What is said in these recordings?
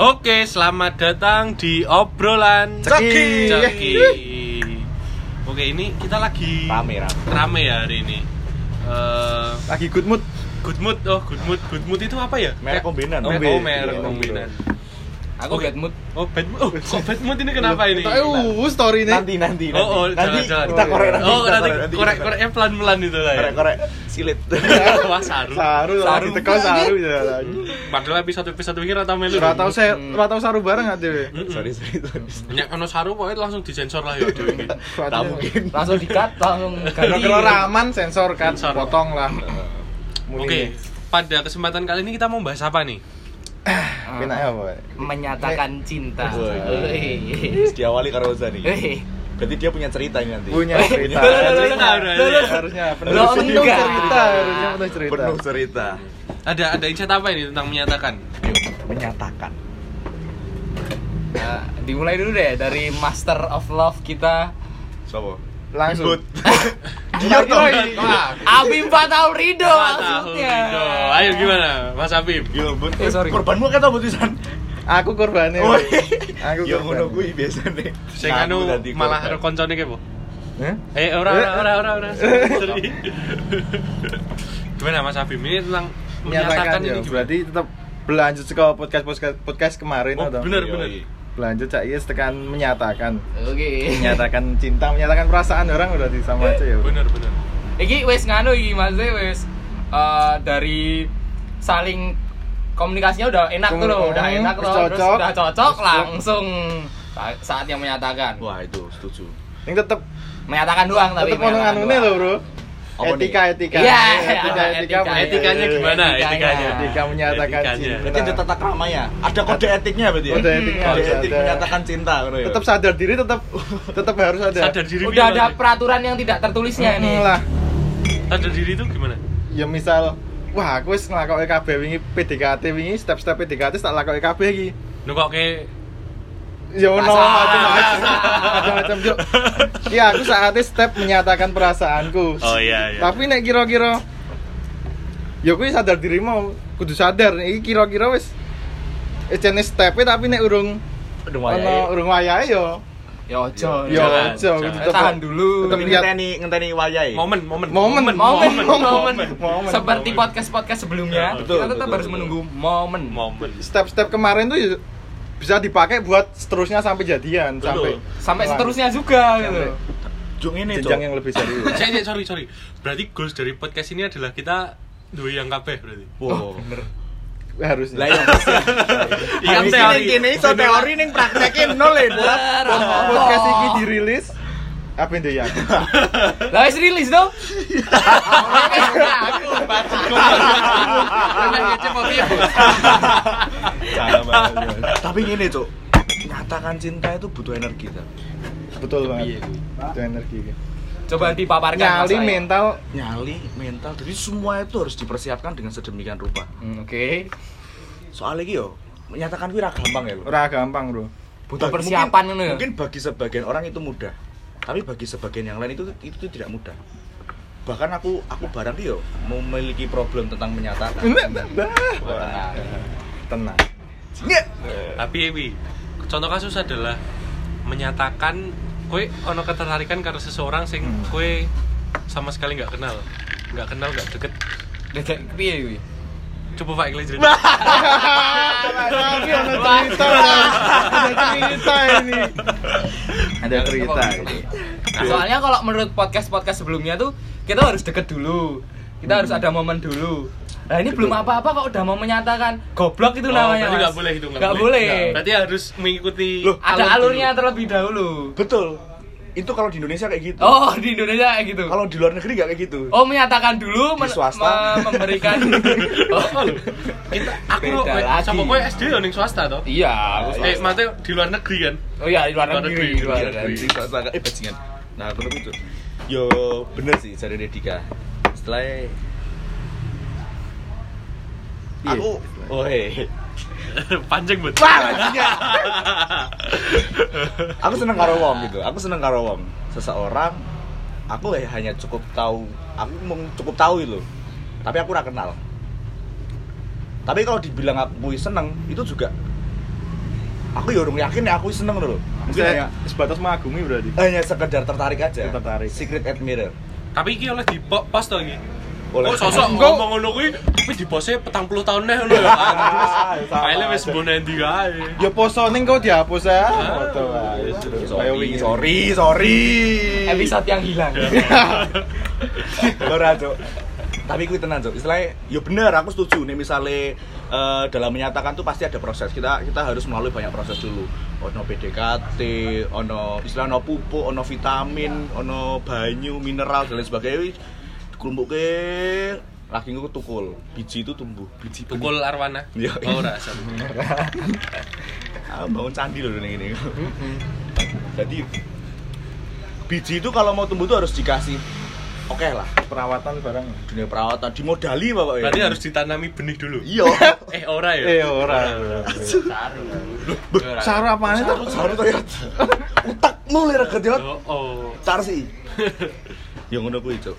Oke, selamat datang di obrolan Ceki. Ceki. Oke, ini kita lagi Rame, rame. rame ya hari ini. Eh, Lagi good mood. good mood, oh good mood, good mood itu apa ya? Merek kombinan. Oh, oh, merek Iya, kombinan. Aku Oke. bad mood. Oh, bad mood. Oh, kok bad mood ini kenapa ini? Tahu story ini. Nanti nanti nanti. Oh, oh, nanti jangan, jangan. kita korek nanti. Oh, kita nanti korek, nanti korek koreknya pelan-pelan itu lah ya. korek korek silit. Wah, saru. Saru, Saru. lagi teko saru ya. Padahal episode-episode ini rata melu. Ora tau saya, ora tau saru bareng ade. Sorry sorry. Banyak ono saru pokoknya langsung disensor lah ya dewe iki. Tak mungkin. Langsung di-cut, langsung Kalau ganti. kira raman sensor kan, potong lah. Oke, pada kesempatan kali ini kita mau bahas apa nih? Kena ya, Pak? menyatakan cinta. Woi. Diawali karo Oza nih. Berarti dia punya cerita ini nanti. Punya cerita. ya. Harusnya penuh cerita, harusnya penuh cerita. Penuh cerita. Ada ada insight apa ini tentang menyatakan? Menyatakan. Nah, dimulai dulu deh dari Master of Love kita Sopo? Langsung. Ribut. Dia kira ini. Abim Fatal Rido maksudnya. Rido. Ayo gimana, Mas Habib? Yo, Bud. Eh, sorry. Korbanmu kata butusan. Aku korbannya. Oh, Aku Yo ngono korban. kuwi biasane. Sing anu malah korban. karo koncone Po. Hah? Eh, ora ora ora ora ora. Sorry. Gimana Mas Habib? Ini tentang menyatakan Menyatakan ya, ini gimana? berarti tetap berlanjut ke podcast podcast podcast kemarin Oh, atau? bener bener. Berlanjut Cak Yes tekan menyatakan. Oke. Menyatakan cinta, menyatakan perasaan orang udah sama aja ya. Bener bener. Iki wes nganu iki maksudnya wes eh, dari saling komunikasinya udah enak tuh loh, udah enak loh, terus cocok. udah cocok langsung sa- saatnya menyatakan. Wah, itu setuju. Yang tetep Menyatakan doang tapi. tetep ono menyatakan anune doang. lho, Bro. Apa nih? Etika etika. Iya, etika etika. etika. Etikanya gimana? Etikanya. Etikanya. Etika menyatakan Etikanya. cinta. Berarti ada tata kramanya. Ada kode etiknya berarti ya? Kode etiknya Kode etik menyatakan cinta ya. Tetap sadar diri tetap tetap harus ada. Sadar diri Udah ada peraturan yang tidak tertulisnya ini. lah. Sadar diri itu gimana? Ya misal Wah, aku wis nglakokke kabeh wingi PDKT wingi step-step PDKT tak lakokke kabeh iki. Kayak Ya Masa? macam-macam. Iya, aku saatnya step menyatakan perasaanku. Oh iya iya. Tapi nek kira-kira ya kuwi sadar diri mau kudu sadar iki kira-kira wis eh, jenis step tapi nek urung Aduh, ono wayahe. urung wayahe yo Ya ojo. yo Jangan, aja jangan. kudu Eh, tahan dulu. ngenteni ngenteni wayahe. momen momen Momen, Momen, momen. Seperti podcast-podcast sebelumnya, Betul, kita tetap harus menunggu momen. momen step-step kemarin tuh ya bisa dipakai buat seterusnya sampai jadian Betul. sampai Sampai seterusnya juga gitu. Jung ini jenjang yang lebih serius Cek, cek, sorry, sorry. Berarti goals dari podcast ini adalah kita dua yang kabeh berarti. Wow. harusnya Lah iya. Iya, Yang teori. Kene iso teori ning praktekin nol ya. podcast ini dirilis apa yang dia Lah wis rilis dong. Tapi gini, Cuk. Nyatakan cinta itu butuh energi, Cuk. betul Iya, banget itu energi Coba dipaparkan nyali Ayu. mental Nyali, mental, jadi semua itu harus dipersiapkan dengan sedemikian rupa. Hmm, Oke. Soalnya iki yo, menyatakan kuwi ra gampang ya, Bro. ora gampang bro Butuh persiapan ngono ya. Mungkin bagi sebagian orang itu mudah. Tapi bagi sebagian yang lain itu itu tidak mudah. Bahkan aku aku barang yo memiliki problem tentang menyatakan. Wah, tenang Tapi Ewi, contoh kasus adalah menyatakan kue ono ketertarikan karena seseorang sing Hmm. kue sama sekali nggak kenal, nggak kenal, nggak deket. Kayak piye kuwi? Coba Pak Iqbal cerita. Tapi ada cerita ada cerita ini ada cerita Nah, soalnya kalau menurut podcast-podcast sebelumnya tuh kita harus deket dulu. Kita harus ada momen dulu. Nah ini belum apa-apa kok udah mau menyatakan goblok itu Oh, namanya. berarti nggak boleh itu, Nggak boleh. Berarti harus mengikuti Loh, Ada alur alurnya dulu. terlebih dahulu. Betul. Itu kalau di Indonesia kayak gitu. Oh di Indonesia kayak gitu. Kalau di luar negeri nggak kayak gitu. Oh menyatakan dulu Di swasta. me- memberikan. Oh, kita aku lagi. sama kowe SD yo ning swasta toh. Iya. aku Eh, mate di luar negeri kan. Oh iya di luar Luar negeri. negeri, di luar luar negeri. Di swasta eh bajingan. Nah, aku itu. Yo bener sih cari Dedika. Setelah Iya. aku oh hei. Panjang bet. Wah, bajingan. aku seneng karo wong gitu. Aku seneng karo wong. Seseorang aku eh, hanya cukup tahu, aku mau cukup tahu itu. Tapi aku ora kenal. Tapi kalau dibilang aku seneng, itu juga aku ya yakin ya aku seneng lho mungkin hanya sebatas mengagumi berarti. hanya sekedar tertarik aja Tertarik. secret admirer Tapi iki oleh di po- post to iki. Oleh. Kok sosok ngomong ngono kuwi tapi di postnya petang puluh tahun neh ngono ya. Ah, File wis mbone endi kae. Ya poso ning kau dihapus ya. Ah. Foto ae. Kayak sorry sorry sorry Episode yang hilang. ora cok tapi kuwi tenan cok istilahnya ya bener aku setuju nih misalnya eh, dalam menyatakan tuh pasti ada proses kita kita harus melalui banyak proses dulu ono PDKT ono istilah ono pupuk ono vitamin ono banyu mineral dan lain sebagainya ke lagi gue tukul biji itu tumbuh biji Tukul Arwana. Iya. Oh, ora asal. Ah, bangun candi loh ini ini jadi biji itu kalau mau tumbuh tuh harus dikasih oke lah Perawatan barang. dunia perawatan dimodali bapak ya Berarti harus ditanami benih dulu. iya Eh, ora ya? Eh ora. Saru apaan itu? Saru tuh ya. Utakmu lira kerja. Oh, oh. Tar sih. Yang ngono kuwi, Cuk.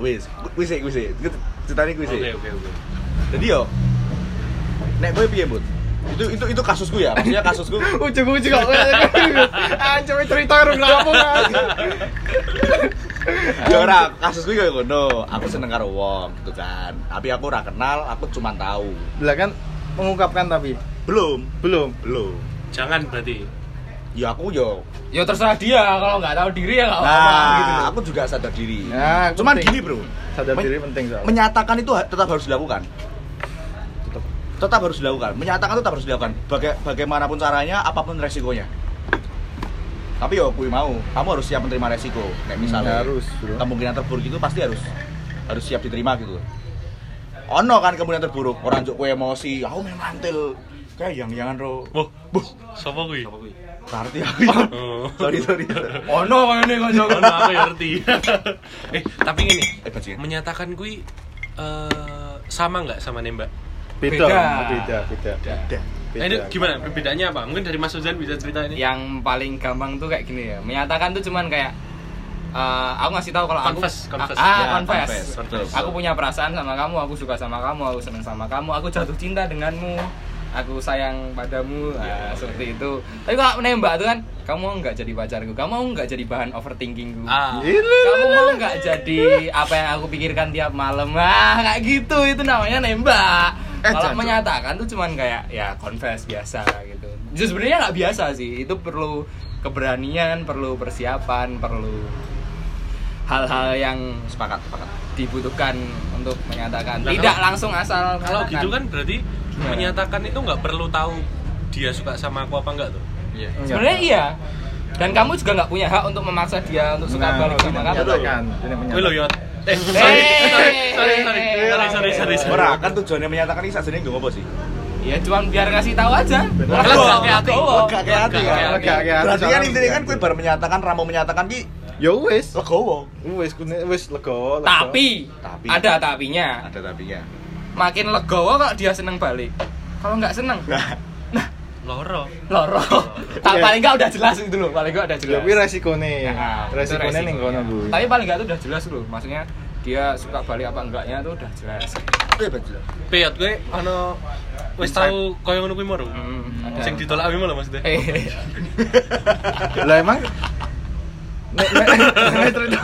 Wis, wis sik, wis sik. Ceritane kuwi Oke, sik. oke, oke. Jadi yo nek kowe piye, Bud? Itu itu itu kasusku ya. Maksudnya kasusku Ujung-ujung kok. Anjir cerita rung rampung. ya ora, kasusku ya ngono. Aku seneng karo wong gitu kan. Tapi aku ora kenal, aku cuma tahu. Lah kan mengungkapkan tapi Belum, belum. belum. Jangan berarti. Ya aku yo. Ya terserah dia kalau nggak tahu diri ya nggak apa-apa Nah, gitu. aku juga sadar diri. Nah, Cuman penting. gini, Bro. Sadar Men- diri penting soalnya. menyatakan itu tetap harus dilakukan Tetap. tetap harus dilakukan menyatakan itu tetap harus dilakukan Baga- bagaimanapun caranya apa pun resikonya tapi yo kui mau kamu harus siap menerima resiko kayak misalnya harus, bro. kemungkinan terburuk itu pasti harus harus siap diterima gitu ono kan kemungkinan terburuk orang juk emosi aku main mantil kayak yang jangan ro Oh, buh, sapa kuwi? Berarti aku ya. Oh. sorry sorry Oh no, kayak ini kan Oh, nah, aku ngerti. eh, tapi gini, eh bajingan menyatakan kui eh sama nggak sama nembak? Beda. Beda. Beda, beda. Dah. Nah, ini gimana? Bedanya apa? Mungkin dari Mas Ozan bisa cerita ini. Yang paling gampang tuh kayak gini ya. Menyatakan tuh cuman kayak eh, aku ngasih tahu kalau Confess, aku confess. ah Ya, confess. confess. Aku punya perasaan sama kamu, aku suka sama kamu, aku seneng sama kamu, aku jatuh cinta denganmu. Aku sayang padamu, nah, seperti itu. Tapi kalau menembak tuh kan, kamu mau nggak jadi pacarku, kamu mau nggak jadi bahan overthinkingku. Ah. kamu mau nggak jadi apa yang aku pikirkan tiap malam? Ah kayak gitu. Itu namanya nembak. Eh, kalau menyatakan tuh cuman kayak ya confess biasa gitu. Jadi sebenarnya nggak biasa sih. Itu perlu keberanian perlu persiapan perlu hal-hal yang sepakat sepakat. dibutuhkan untuk menyatakan. Lah, tidak kalau- langsung asal Kalau katakan. gitu kan berarti Gimana? menyatakan itu nggak perlu tahu dia suka sama aku apa enggak tuh? iya sebenarnya iya dan kamu juga nggak punya hak untuk memaksa dia untuk suka Nah, balik sama kamu Wih lo yot. Eh, sorry, sorry, sorry, sorry, Eh, sorry, sorry, sorry, sorry. ora kan tujuannya menyatakan ini saja nggak apa sih ya cuman biar ngasih tahu aja. Lega, Legowo, kayak hati. legowo. Lega, kayak hati, Lega, kayak hati. Berarti kan intinya kan kue baru menyatakan, Ramo menyatakan ki Ya wis. legowo. Wis kune wis lega. tapi, Tapi. ada tapinya Ada tapinya. Makin legowo kok dia seneng balik kalau nggak seneng Nah, Loro. loro tak Iya. paling nggak udah jelas gitu loh paling nggak udah Ya jelas kuwi resikone. Nah, itu Resikone resikonya. ning kono kuwi. tapi paling nggak tuh udah jelas loh maksudnya dia suka balik apa enggaknya tuh udah jelas itu ya betul. Piyot gue ono wis tau koyo ngono kuwi moro. Hmm, ada. Sing ditolak kuwi malah maksudnya. eh Lah emang nek cerita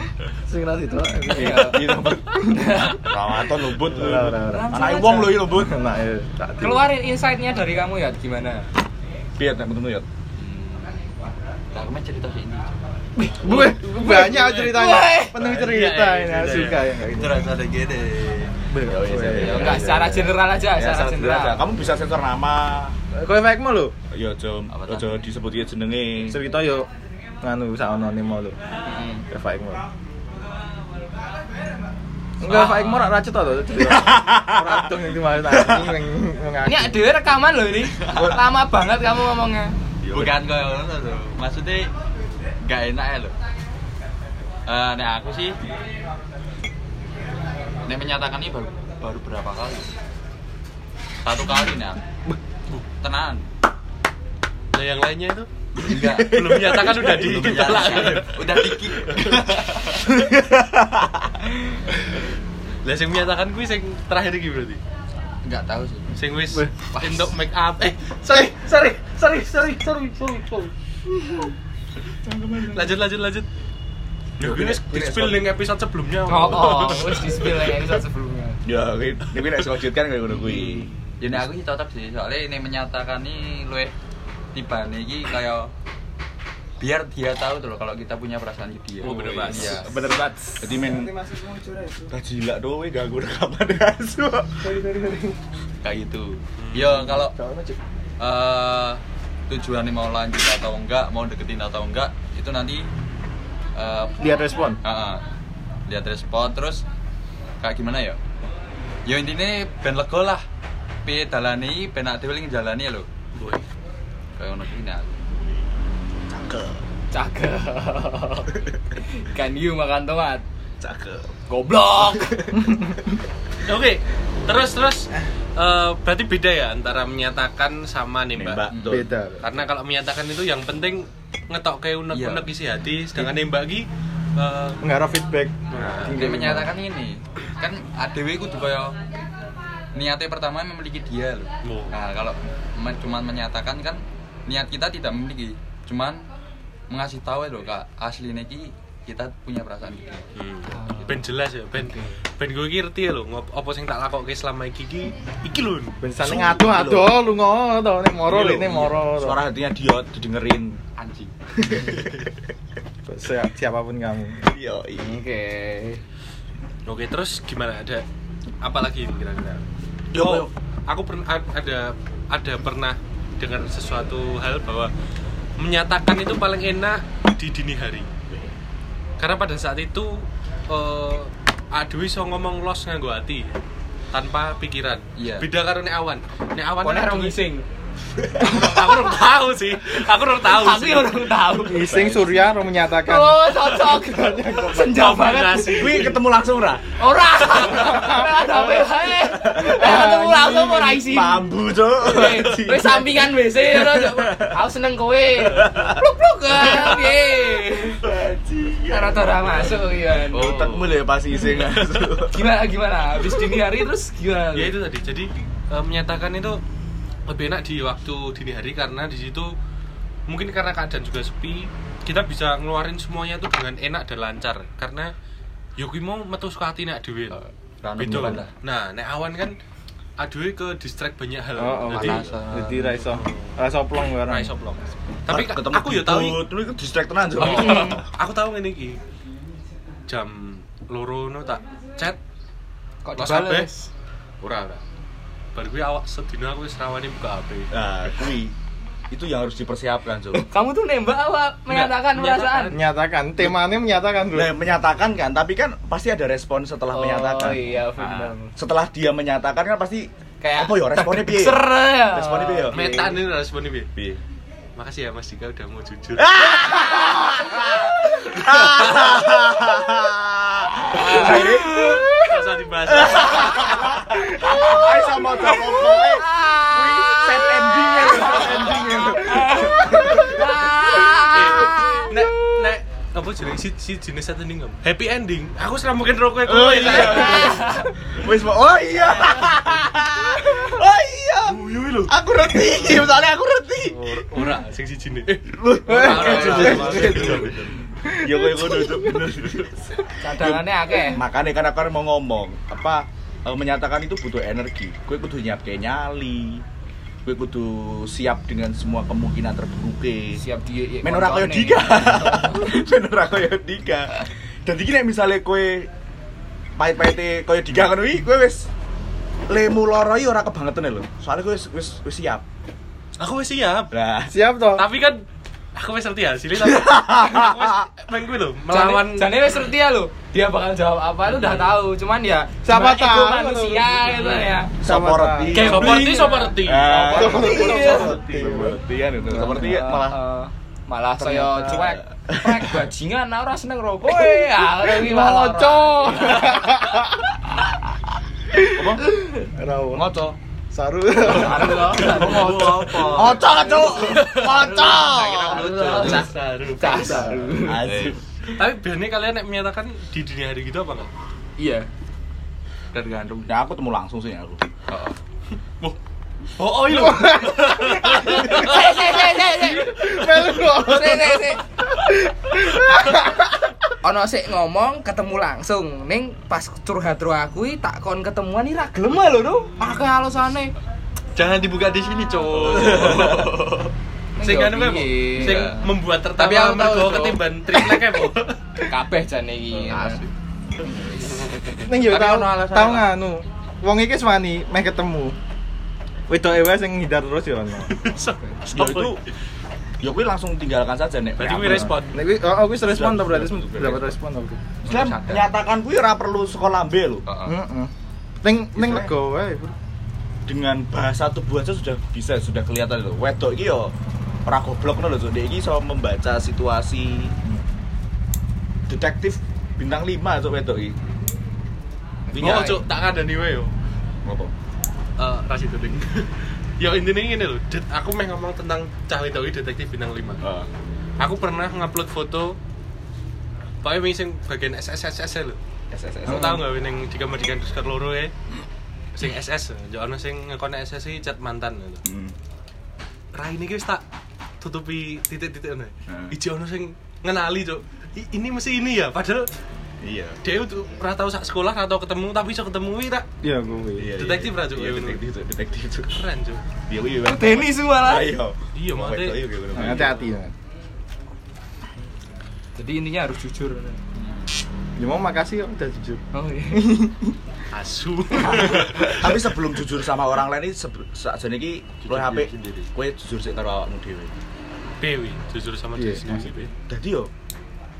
sing ra itu. Iya. Iya, Bud. Rawaton lembut. Ora ora. Anak wong lho iki lembut. Nah, keluarin insight-nya dari kamu ya gimana Piye nek menurutmu ya? Lah, aku cerita sih ini. Gue banyak ceritanya. Penuh Iya, cerita iya, ini, iya, iya. suka ya kayak gitu. Terus ada gede. Enggak secara general aja secara general. Kamu bisa sensor nama. Kowe efekmu lho. Ya, aja Apa aja disebut dia jenenge. Cerita yo nganu saono nimo lho. Hmm. Efekmu. Enggak, efekmu ora racet to. Ora dong yang mengaku. ini ada rekaman loh ini lama banget kamu ngomongnya Bukan kaya ngono lho. Maksudnya enggak enak ya lho. Eh, nek aku sih nek menyatakan ini baru baru berapa kali? Satu kali nih. aku. Tenan. Nah, yang lainnya itu Enggak. belum menyatakan udah Belum ditolak. Udah dikit. Lah sing menyatakan kuwi sing terakhir iki berarti. Enggak tahu sih. sing wis untuk make up eh Sorry, sorry, sorry, sorry, sorry, sorry, sorry. lanjut lanjut lanjut Yo, ini ini- di ini ning episode sebelumnya Oh, oh, wis di spill yang episode sebelumnya. Ya, ini ini nek lanjutkan kayak ngono kuwi. Ya nek aku sih cocok sih, soalnya ini menyatakan nih luwih tiba iki kayak biar dia tahu tuh loh kalau kita punya perasaan ke dia. Oh, bener, Mas. Iya. Bener banget. Jadi men Gila doang ganggu rekaman asu. Kayak gitu. Ya kalau eh tujuannya mau lanjut atau enggak, mau deketin atau enggak, itu nanti eh Lihat respon. Heeh. lihat respon terus kayak gimana ya ya intinya ben lega lah piye dalani ben ak dhewe ling jalani lho Boy. Kayak ngono kuwi nah Cakep. Cakep. Kan you makan tomat. Cakep. Goblok. Oke, terus terus eh, berarti beda ya antara menyatakan sama nembak. Nembak. Betul. Beda. Karena kalau menyatakan itu yang penting ngetok kayak unek-unek Iya. isi hati, sedangkan nembak ki eh, Mengharap feedback. Nah, dia menyatakan ini kan adewe kudu kaya niatnya pertama memiliki dia loh Oh. nah kalau cuman menyatakan kan niat kita tidak memiliki cuman mengasih tahu loh kak asli ki kita punya perasaan gitu hmm, ben jelas ya, ben ben gue ngerti ya lo, ngop apa sing tak lakokke selama iki iki iki lho. Ben sana ngadu gitu ngadu lu ngono to moro Iya, ini iya. moro. to. Suara hatinya dia didengerin. anjing Si- siapa pun kamu. Iya, Oke. Oke, terus gimana? Ada apa lagi kira-kira? Yo, oh, yo. aku pernah ada ada pernah dengar sesuatu hal bahwa menyatakan itu paling enak di dini hari. Karena pada saat itu eh aduh iso ngomong los nganggo hati tanpa pikiran. Iya. Beda karo nek awan. Nek awan kan rong aduh- ngising. Aku belum tahu sih. Aku belum tahu Aku sih. ya orang tahu. Ising Surya ro menyatakan. Oh, cocok. Senja banget. Kuwi ketemu langsung ra? Ora. Ora ada apa ae. Ketemu langsung ora isi. Bambu, Cuk. Wis sampingan WC ora. Aku seneng kowe. Pluk pluk ah, piye. Ora ora masuk ya. Oh, tetmu lho ya pas ising. Gimana gimana? Habis dini hari terus gimana? ya itu tadi jadi eh, menyatakan itu lebih enak di waktu dini hari karena di situ mungkin karena keadaan juga sepi kita bisa ngeluarin semuanya itu dengan enak dan lancar karena Yogi mau metu suka hati nek dhewe lah. nah nek awan kan aduh ke distract banyak hal Oh, oh, jadi. Jadi ra iso. Ra iso plong bareng. ra iso plong. tapi ketemu aku ya tahu terus itu distract tenan, Cuk. aku tahu ngene iki jam loro no tak chat Kok dibales? ora ora bar kuwi awak sedina aku wis rawani buka HP Nah, kuwi itu yang harus dipersiapkan, Cuk. Kamu tuh nembak apa menyatakan Enggak, perasaan? Menyatakan, temanya menyatakan, Bro. Nah, menyatakan kan, tapi kan pasti ada respon setelah Oh, menyatakan. iya, Nah, benar. setelah dia menyatakan kan pasti Kayak apa ya responnya piye? Ser ya. Responnya piye ya? Meta nih respon ini. Piye? Makasih ya Mas Dika udah mau jujur. Akhirnya, Rasa dibahas. ayo sama. Kuwi set endingnya, set endingnya. Nek nek apa jenis si, si jenis satu ending kamu? Happy ending. Aku selama mungkin rokok itu. Oh iya. Wis oh iya. Oh iya. Guyu lho. Aku ngerti, soalnya aku ngerti. Ora, sing si jenis. Eh, Ya koyo ngono Cuk, bener. Cadangannya akeh. Makanya kan aku kan mau ngomong apa eh, menyatakan itu butuh energi. Gue kudu nyiap kayak nyali. Gue kudu siap dengan semua kemungkinan terburuk Siap di Men ora koyo Dika. Men ora koyo Dika. Dan iki nek misale kowe pahit-pahite koyo Dika ngono iki kowe wis lemu loro iki ora kebangetan lho. Soalnya kowe wis wis wis siap. Aku wis siap. Nah, Siap toh? Tapi kan aku wis ngerti hasilnya tapi aku wis main gue lho melawan Jane wis ngerti ya lo. Dia bakal jawab apa lu udah tahu. Cuman ya Siapa cuma ego tahu, manusia gitu ya. reti. kayak seperti seperti. Seperti, seperti seperti kan itu. Seperti malah malah saya cuek. Prek bajingan nah ora seneng ro kowe. Ya iki malah Ngoco. apa? Rawo. Ngoco. Saru. Aduh lo. Ngoco apa? Ngoco, Cuk. Ngoco. Casaru. Casaru. Asik. Tapi biasanya kalian nek menyatakan di dunia hari gitu apa enggak? Iya. tergantung Nah, aku temu langsung sih aku. Heeh. Oh, oh, iya. Sik sik sik sik sik. Melu kok. Sik sik sik. Ono sik ngomong ketemu langsung ning pas curhat ro aku tak kon ketemuan iki ra gelem lho, Nuh. Akeh alasane. Jangan dibuka di sini, Cok. Sing anu apa? Sing membuat tertawa Tapi aku mergo ketiban triplek apa? kabeh jane iki. Asli. Ning yo tau tau nganu. Wong iki wani meh ketemu. Wedoke wae sing ngindar terus yo ono. Ya itu ya kuwi langsung tinggalkan saja nek. Berarti kuwi respon. Nek kuwi oh kuwi respon to berarti dapat respon to. Islam nyatakan kuwi ora perlu sekolah B lho. Heeh. Heeh. Ning ning Istilahnya- lega wae. Bro. Dengan bahasa tubuh aja sudah bisa sudah kelihatan lho. Wedok iki yo ora goblok ngono lho. Dia iki iso membaca situasi detektif bintang 5 Cuk wedok iki. Oh, cuk, tak ngandani wae yo. Ngopo? Eh, ras itu ding. Ya intinya gini loh, aku meh ngomong tentang cah itu detektif bintang 5 Heeh. Aku pernah ngupload foto Pokoknya wing sing bagian SSSS lho SSS. Aku tau gak yang di kamar di terus loro ya Sing SS, ya ono sing ngekone SS sih chat mantan gitu. Hmm. Rai ini wis tak tutupi titik-titik ngono. Hmm. Ijo ono sing ngenali, Cuk. I- Ini mesti ini ya, padahal Iya. dia itu ora tau sak sekolah, ora tau ketemu, tapi iso ketemu wi tak Iya kuwi. Iya, Detektif iya. ra, Cuk, Iya, ya, bener. detektif, Cuk. detektif Cuk. keren, Cuk. Iya, iya. Deni semua lah. Ayo. Iya, iya, iya, bener. Hati-hati ya. Jadi intinya harus jujur. Ya mau makasih kok udah jujur. Oh iya. Asu. Tapi sebelum jujur sama orang lain ini Jujur luwih apik diri sendiri. kowe jujur sik karo awakmu dhewe. Dewi, jujur sama Iya, diri sendiri. Be. Dadi yo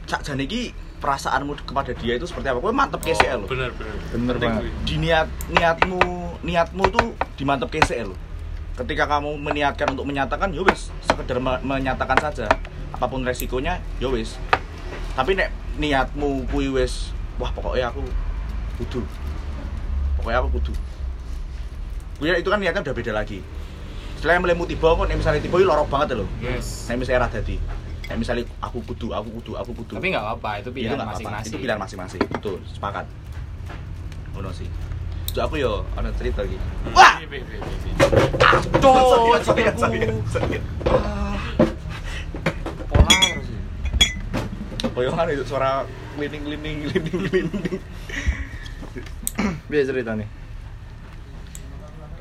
sakjane iki perasaanmu kepada dia itu seperti apa? Kowe mantep kesek lho. Bener, bener. Bener banget. Di niat niatmu niatmu tuh dimantep kesek lho. Ketika kamu meniatkan untuk menyatakan yo wis sekedar me- menyatakan saja. Apa pun resikonya yo wis. Tapi nek niatmu kuwi wis wah pokoknya aku kudu. Pokoknya aku kudu. Kuwi itu kan niatnya udah beda lagi. Setelah mulai tiba kok nek misalnya tiba iki loro banget lho. Yes. Nek misalnya era dadi. Nek misalnya aku kudu, aku kudu, aku kudu. Tapi nggak apa-apa, itu pilihan masing-masing. Itu pilihan masing-masing. Betul, sepakat. Ngono sih. So aku yo ana cerita iki. Wah! Polar sih. Koyo kan itu suara cleaning-cleaning, cleaning-cleaning. Biar cerita nih.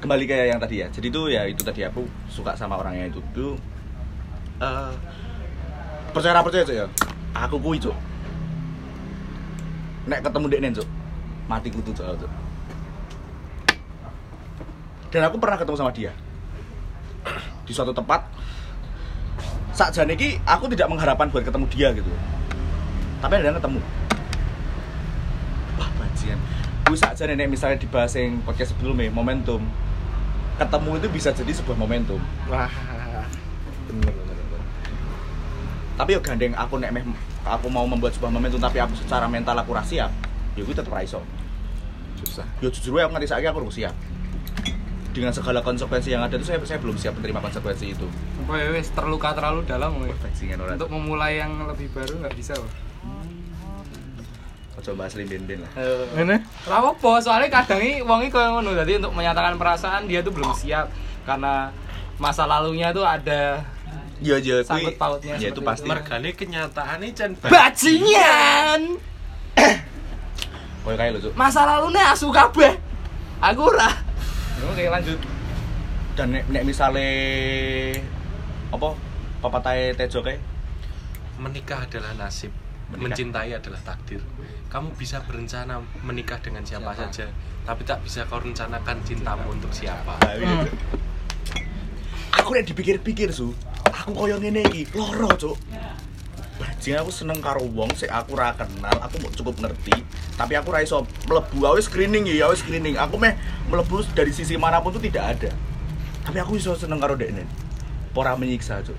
Kembali ke yang tadi ya. Jadi itu ya itu tadi aku suka sama orangnya itu. Itu eh percaya ora percaya, Cuk ya. Aku kuwi, Cuk. Nek ketemu dekne, Cuk. Mati kutu, Cuk. Cuk. Dan aku pernah ketemu sama dia. Di suatu tempat sakjane iki aku tidak mengharapkan buat ketemu dia gitu. Tapi ada yang ketemu. Wah, bajingan. Gue sakjane nek misalnya dibahas yang podcast sebelumnya, momentum. Ketemu itu bisa jadi sebuah momentum. Wah. Bener bener bener. Tapi yo gandeng aku nek meh aku mau membuat sebuah momentum tapi aku secara mental aku ra siap ya gue tetep ra iso Susah. yo jujur wae aku nganti saiki aku urung siap dengan segala konsekuensi yang ada itu saya saya belum siap menerima konsekuensi itu wes terluka terlalu dalam ora Untuk memulai yang lebih baru nggak bisa weh. coba bahas linden lah Ini? Lah apa? Soalnya kadang ini wong iki koyo ngono. Jadi untuk menyatakan perasaan dia tuh belum siap karena masa lalunya tuh ada iya iya Sangkut pautnya ya itu pasti. Mergane kenyataannya Chan bajingan. koyo kae lho Cuk. Masa lalunya asu kabeh. Aku ora. Oke, lanjut. dan nek, nek misale apa papatahe tejo kae menikah adalah nasib Menikah. mencintai adalah takdir kamu bisa berencana menikah dengan siapa, Siapa? saja tapi tak bisa kau rencanakan cintamu untuk siapa Nah, gitu. aku nek dipikir-pikir su aku koyo ngene iki. Loro cuk. Bajing aku seneng karo wong sik aku ora kenal aku mau cukup ngerti. Tapi aku ora iso mlebu. Aku wis screening ya wis screening. Aku meh mlebu dari sisi mana pun tuh tidak ada. Tapi aku iso seneng karo dekne ora menyiksa cuk?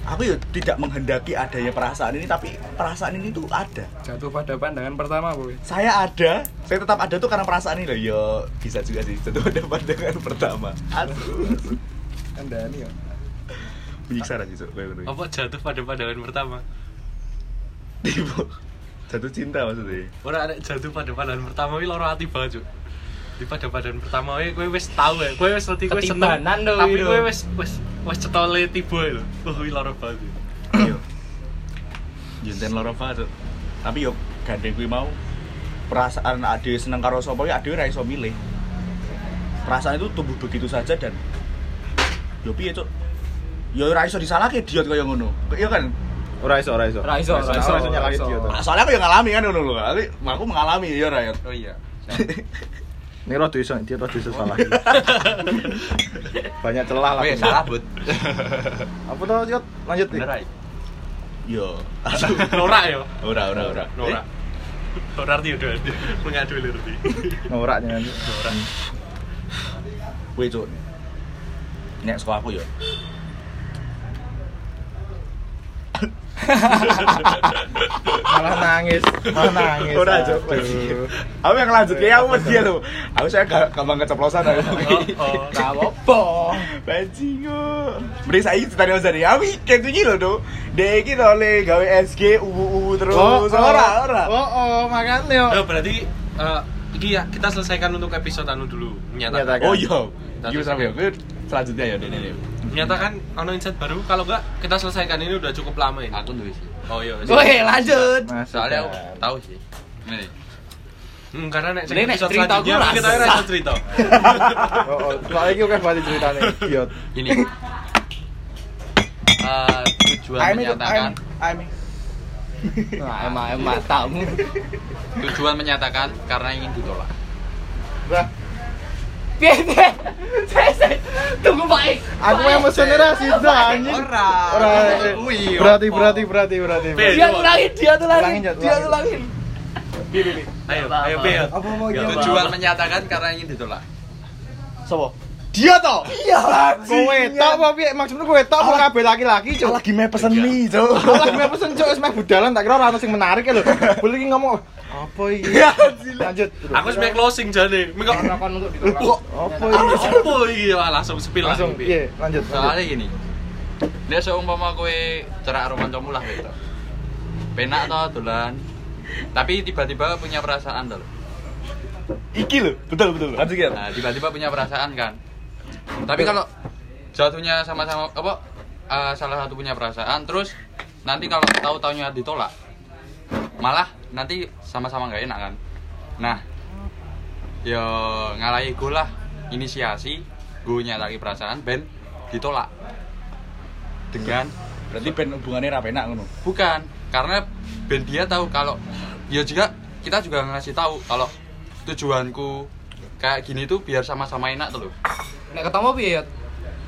Aku ya tidak menghendaki adanya perasaan ini tapi perasaan ini tuh ada. Jatuh pada pandangan pertama, Boy. saya ada saya tetap ada tuh karena perasaan ini loh. Ya bisa juga sih. Itu ada pandangan pertama. Asu asu Kandani ya. Menyiksa aja kayak apa jatuh pada pandangan pertama tiba jatuh cinta maksudnya orang ada jatuh pada pandangan pertama ini loro hati banget cuk di pada badan pertama we kowe wis tau ya kowe wis ngerti kowe seneng tapi itu. kowe wis wis wis cetole tiba lho oh kuwi lara banget Iya. Jinten loro banget. Tapi yo gandeng kuwi mau perasaan ade seneng karo sapa ya ade ora iso milih. Perasaan itu tumbuh begitu saja dan yo piye, Cuk? Yo ora iso disalahke idiot kaya ngono. Iya kan? Ora iso, ora iso. Ora iso, ora iso, Ora ora tuh. Nah, soalnya aku yang ngalami kan ngono lho. Aku aku mengalami ya ora ya. Oh iya. Ini rada iso, dia rada iso salah. Banyak celah lah. Weh, salah, Bud. Apa tuh, Yot? Lanjut nih. Bener ae. Yo. norak ya Ora ora ora. norak norak arti udah mengadu arti Norak jangan. norak Kowe, Cuk. Nek sekolah aku yo. Malah nangis, malah nangis. Ora, Cuk. Aduh. Aku yang lanjut kayak aku wedi lho. Aku saya gak gampang keceplosan aku. oh Gak apa-apa. Bajingo. Mending saiki ceritane Ozan ya. Aku kayak iki lho, Do. Dek iki lho le gawe SG uwu terus. Ora, ora. Oh, oh, makanya. Oh, berarti eh, iki ya kita selesaikan untuk episode anu dulu menyatakan. Oh iya. Iki sampe aku selanjutnya ya Dene. Menyatakan ono insight baru kalau enggak kita selesaikan ini udah cukup lama ini Aku nulis sih. oh iya Woi, lanjut. Masuk, Soalnya aku tahu sih. Ini. hmm, karena nek nek cerita aku kita ora rasa. iso cerita Oh, oh. Soalnya iki oke banget ceritanya. Idiot. Ini. Eh, tujuan menyatakan Nah, emang emang tamu. tujuan menyatakan karena ingin ditolak. Bah, Piye, piye? Tunggu, Pak. aku yang mesennya ra sida anjing. Ora. Ora. eh, Kuwi, Berarti, berarti, berarti, berarti. Piye? Dia tulangin, dia tulangin. Ulangin, Dia ulangin. tulangin. ayo ayo Bel Apa mau? Tujuan menyatakan karena ingin ditolak. Sopo? Dia toh. Iya. Kowe tok apa piye? Maksudmu kowe tok apa kabeh laki-laki, Cuk? Lagi me pesen mie, Cuk. Aku lagi mau pesen cok, wis meh budalan tak kira ora ono sing menarik ya lho. Boleh iki ngomong apa iki? Lanjut. aku sebagai closing jane Mengko Karena kan untuk ditolak. Apa apa iki? apa iki Wah, langsung spill Langsung iya, lanjut. Soalnya gini. Nek seumpama kowe cerak karo kancamu lah gitu. Penak toh dolan. Tapi tiba-tiba punya perasaan toh. Iki lho, betul betul. Lanjut ya. Nah, tiba-tiba punya perasaan kan. Tapi kalau jatuhnya sama-sama apa eh, salah satu punya perasaan terus nanti kalau tahu taunya ditolak malah nanti sama-sama nggak enak kan. Nah, ya ngalahi gue lah inisiasi gue nyataki perasaan ben ditolak dengan Berarti ben hubungannya ra penak ngono. bukan karena ben dia tahu kalau ya juga kita juga ngasih tahu kalau tujuanku kayak gini tuh biar sama-sama enak tuh loh Nek ketemu piye, Yot?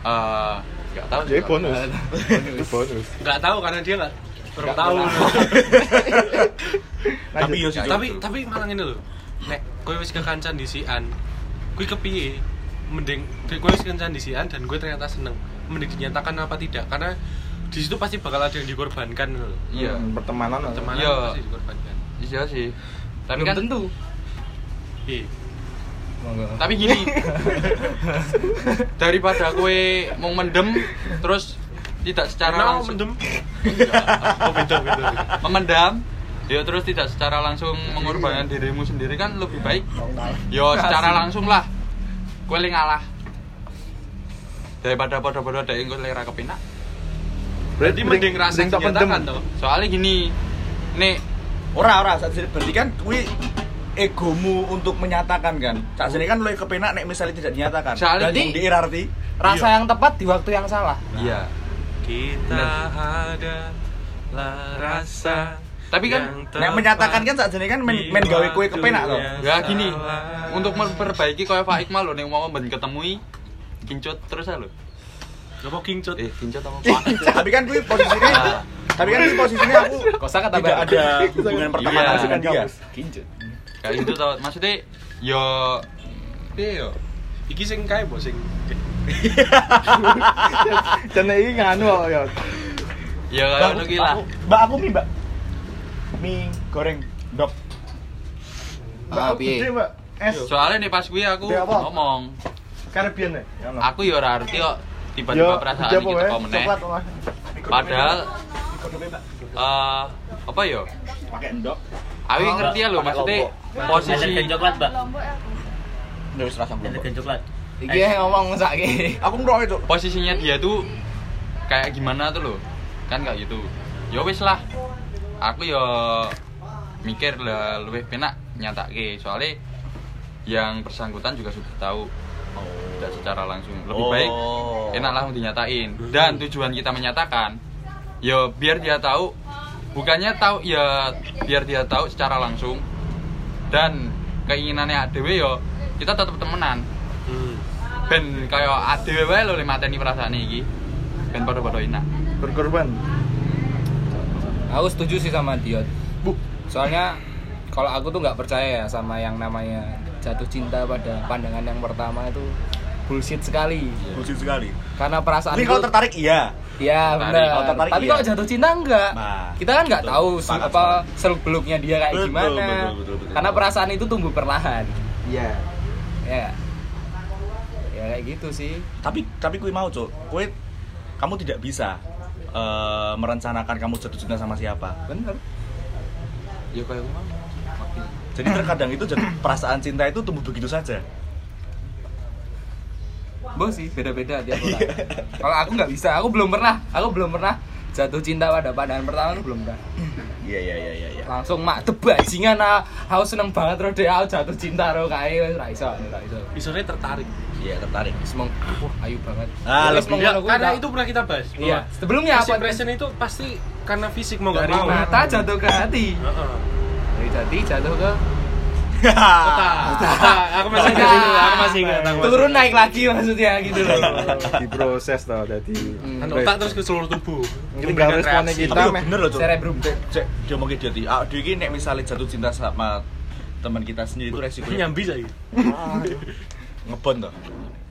Eh, nggak tahu Jadi juga. bonus. Bonus. nggak tahu karena dia nggak belum Nggak tahu. Tapi yo sih, Cuk. tapi tapi malah ini loh nek kowe wis kekancan di sian kowe kepiye? Mending kowe wis kekancan di sian dan gue ternyata seneng mending dinyatakan apa tidak? Karena di situ pasti bakal ada yang dikorbankan loh iya Hmm, pertemanan. teman Iya. pasti dikorbankan. Iya sih. Tapi Belum kan tentu. iya. Tapi gini. Daripada kue mau mendem terus tidak secara Karena langsung. mendem? Oh beda beda. Memendam ya terus tidak secara langsung mengorbankan dirimu sendiri kan lebih baik. Yo secara langsung lah. Kue ngalah. Daripada pada-pada ada yang kue lera kepinak. Berarti mending rasa tak pendem. dinyatakan toh. Soalnya gini nih Ora ora, saat sini. Berarti kan kuwi egomu untuk menyatakan kan. Saat sini kan lu kepenak nek misalnya tidak dinyatakan. Soalnya Dan di- di arti Rasa yang tepat di waktu yang salah. iya. Kita ada lah rasa Tapi yang kan, nek menyatakan kan saat sini kan men, men gawe kue kepenak loh. ya gini untuk memperbaiki kau Pak Iqmal loh nih mau ben ketemui kincut terus ya lo Apa kingcut? eh kincut apa Pak tapi kan kuwi posisinya Ah. tapi kan kuwi posisinya aku Kosakata tidak baru. ada hubungan pertemanan Iya. dengan dia. Kincut. kayak gitu tau maksudnya yo piye yo Iki sing kae mbok sing Jane iki nganu ya. ya aku- ngono lah aku- Mbak aku mie, Mbak. Mie goreng dok. Ah, piye? Mbak. Es soalnya nih pas gue aku ngomong Caribbean ya. Ya, ono. aku yo ora arti kok tiba-tiba perasaan iki apa, teko eh? meneh padahal eh apa yo Pakai endok. Awi ngerti ya lo maksudnya posisi coklat, Mbak. Ya wis rasa coklat. Iki ngomong saiki. Aku ngerokok itu. posisinya dia tuh kayak gimana tuh loh kan kayak gitu ya wis lah aku ya mikir lah lebih penak nyatake soalnya yang bersangkutan juga sudah tahu. Tidak secara langsung. Lebih baik Oh. enak lah dinyatain. Dan tujuan kita menyatakan ya biar dia tahu bukannya tahu ya biar dia tahu secara langsung. Dan keinginannya adewe ya kita tetap temenan. Hmm. ben kaya adewe wae lho le mateni perasaan iki. Ben padha-padha enak. Berkorban Aku setuju sih sama Diot. Soalnya kalau aku tuh nggak percaya ya sama yang namanya jatuh cinta pada pandangan yang pertama itu bullshit sekali. Bullshit sekali. Karena perasaan Tapi itu kalau tertarik iya. Iya benar. Kalau tertarik, Tapi iya. kalau jatuh cinta enggak. Nah, kita kan nggak betul. tahu Sepakat, apa seluk beluknya dia kayak Betul, gimana. betul, betul, betul. Karena perasaan itu tumbuh perlahan. iya Ya. Ya kayak gitu sih. Tapi tapi kue mau, Cuk. Kue kamu tidak bisa eh, merencanakan kamu jatuh cinta sama siapa. Bener. ya kayak ngono Jadi terkadang itu jatuh, perasaan cinta itu tumbuh begitu saja. Bos sih beda-beda tiap orang. kalau aku nggak bisa, aku belum pernah. Aku belum pernah jatuh cinta pada pandangan pertama itu belum pernah. Iya iya iya iya. iya. langsung mak tebajingan ah aku seneng banget deh aku jatuh cinta ro kae wis ra iso ra iso Isone tertarik. Iya tertarik. wis mong wah ayu banget Ah, Wis lebih- Ya, ngono kuwi karena itu pernah kita bahas. iya sebelumnya apa impression itu pasti karena fisik mau nggak dari mau. mata jatuh ke hati Heeh. dari hati jatuh ke aku masih ingat itu, aku masih ingat. turun naik lagi maksudnya gitu loh diproses tau jadi. Kan otak terus ke seluruh tubuh. tinggal Memberikan responnya kita meh bener loh, cerebrum Cek, dia mau dia di. Ah, dia ini nek misalnya jatuh cinta sama teman kita sendiri itu resikonya Nyambi saya. ngebon toh.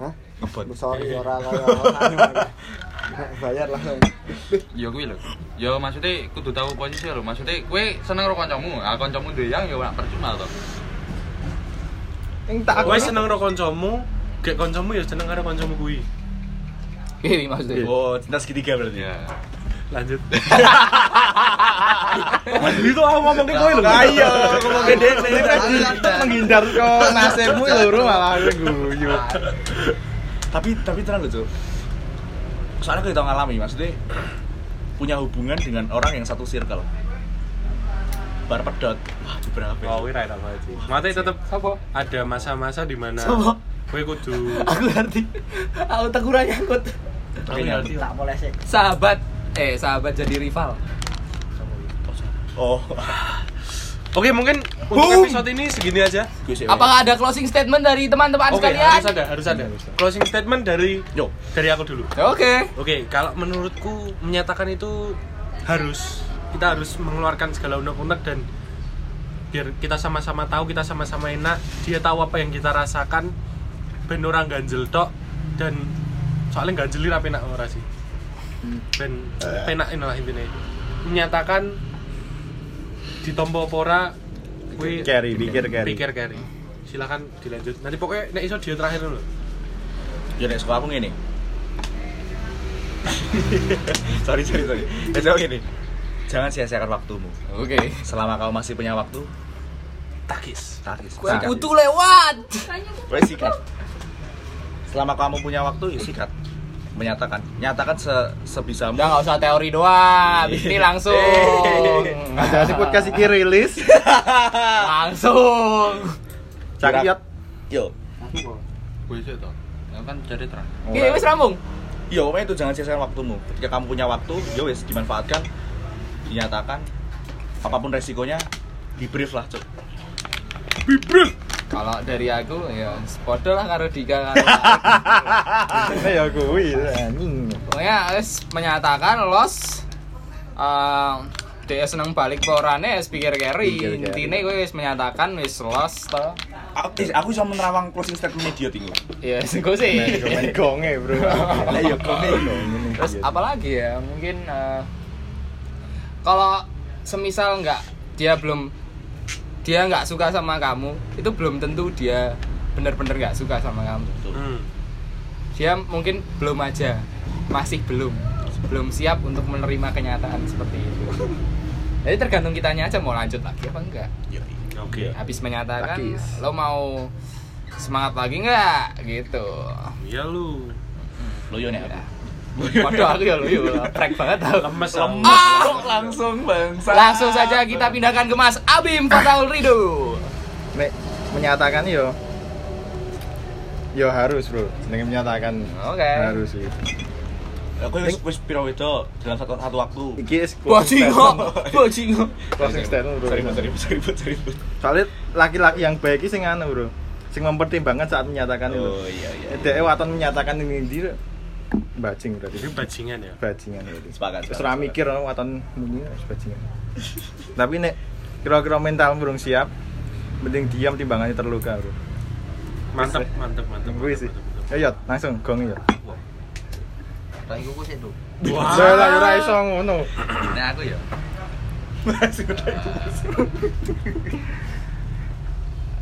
Hah? Ngebon. sorry ora kaya bayar lah ya kuwi lho ya maksudnya kudu tahu posisi lho maksudnya kowe seneng karo kancamu ah kancamu duwe yang ya ora percuma to tak Kowe seneng karo kancamu, gek kancamu ya seneng karo kancamu kuwi. ini maksudnya Oh, cinta segitiga berarti. ya Lanjut. Itu aku ngomong ke kowe lho. ayo ngomong gede menghindar kok nasibmu lho malah guyu tapi tapi tenang loh Cuk. soalnya kita ngalami maksudnya punya hubungan dengan orang yang satu circle bar pedot wah beberapa Oh, wira tak sih. Mate tetep apa ada masa-masa di mana kowe kudu aku ngerti aku tak kurang nyangkut Tapi ngerti. Tak boleh sih. sahabat eh sahabat jadi rival oh Oke, mungkin untuk Boom. episode ini segini aja. apakah ada closing statement dari teman-teman Oke, sekalian harus ada, harus ada. Closing statement dari yo dari aku dulu. oke Oke, kalau menurutku menyatakan itu harus kita harus mengeluarkan segala unek-unek dan biar kita sama-sama tahu, kita sama-sama enak, dia tahu apa yang kita rasakan, ben orang ganjel tok dan soalnya ganjel ra penak ora sih. Ben penak inilah intinya. Menyatakan ditompo pora kuwi Carry, pikir carry. pikir carry. Silakan dilanjut. Nanti pokoknya nek iso dia terakhir dulu. yo nek sekolah aku ngene sorry sorry sorry ya jauh gini jangan sia-siakan waktumu oke selama kau masih punya waktu Takis. takis Kue putu lewat. Kue sikat. Selama kamu punya waktu, ya sikat. Menyatakan, nyatakan se sebisamu. Udah nggak usah teori doang, habis ini langsung. ada di podcast iki rilis langsung. cakiyot Yo, kowe sih to ya kan jadi terang Oke, wis rambung. yo, pokoknya itu jangan sia-siakan waktumu. Ketika kamu punya waktu, yo wes dimanfaatkan, dinyatakan, apa pun resikonya, di brief lah, cuk. Kalau dari aku ya podo lah karo Dika karo. Nah ya kuwi anjing. Pokoknya wis menyatakan los eh dia seneng balik wis pikir carry. Pikir carry. Intine gue wis menyatakan wis los to. Aku, eh, aku bisa menerawang closing statement media tinggal. Ya, gue sih. Gonge, Bro. Lah yo kone. Terus apalagi ya? Mungkin eh, kalau semisal nggak dia belum dia nggak suka sama kamu, itu belum tentu dia bener-bener nggak suka sama kamu. Hmm. Dia mungkin belum aja, masih belum, belum siap untuk menerima kenyataan seperti itu. Jadi tergantung kitanya aja mau lanjut lagi apa enggak. Oke. Habis menyatakan Takis. lo mau semangat lagi nggak gitu Iya lu. Loyo nih aku. Waduh aku ya lo yo prank banget tau Lemes. Ah, langsung bangsa. langsung saja kita pindahkan ke Mas Abim Fataul Rido nek menyatakan yo yo harus bro jenenge menyatakan Oke. harus sih Aku wis wis piro wedo dalam satu satu waktu. iki is Bajingo, bajingo. closing statement bro Sorry, sorry, sorry, sorry. soalnya laki-laki yang baik sing anu bro sing mempertimbangkan saat menyatakan itu Oh iya iya. Dek waton menyatakan ini dia bajing berarti Ini bajingan ya. bajingan berarti Sepakat. Sepakat. mikir oh, waton ini bajingan tapi nek kira-kira mental burung siap mending diam timbangannya terluka bro Mantep, mantep, mantep. Gue sih. Ayo, langsung gong ya. Rai kuku sih tuh. Wah. Lah lah ora iso ngono. Nah aku ya.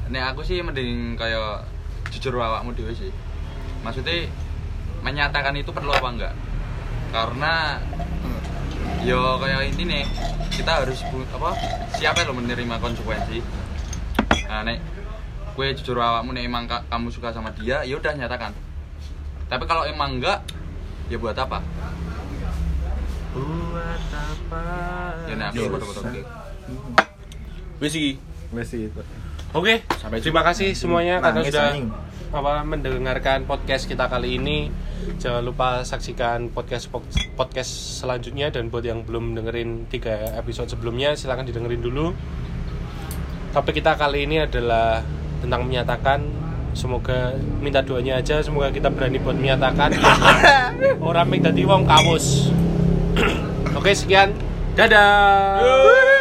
Nek aku sih mending kayak jujur awakmu dhewe sih. Maksudnya menyatakan itu perlu apa enggak? Karena yo kayak ini nih kita harus apa siap ya lo menerima konsekuensi. Nah, nek gue jujur awakmu nek emang ka- kamu suka sama dia, ya udah nyatakan. Tapi kalau emang enggak, ya buat apa? Buat apa? Ya nek aku oke. Wis iki. Wes. Oke, Sampai terima jumpa. kasih semuanya karena Nangis, sudah anjing. Apa mendengarkan podcast kita kali ini. Jangan lupa saksikan podcast podcast selanjutnya dan buat yang belum dengerin tiga episode sebelumnya silahkan didengerin dulu. Topik kita kali ini adalah tentang menyatakan. Semoga minta doanya aja, semoga kita berani buat menyatakan. Orang ming dadi wong kawus. Oke, sekian. Dadah.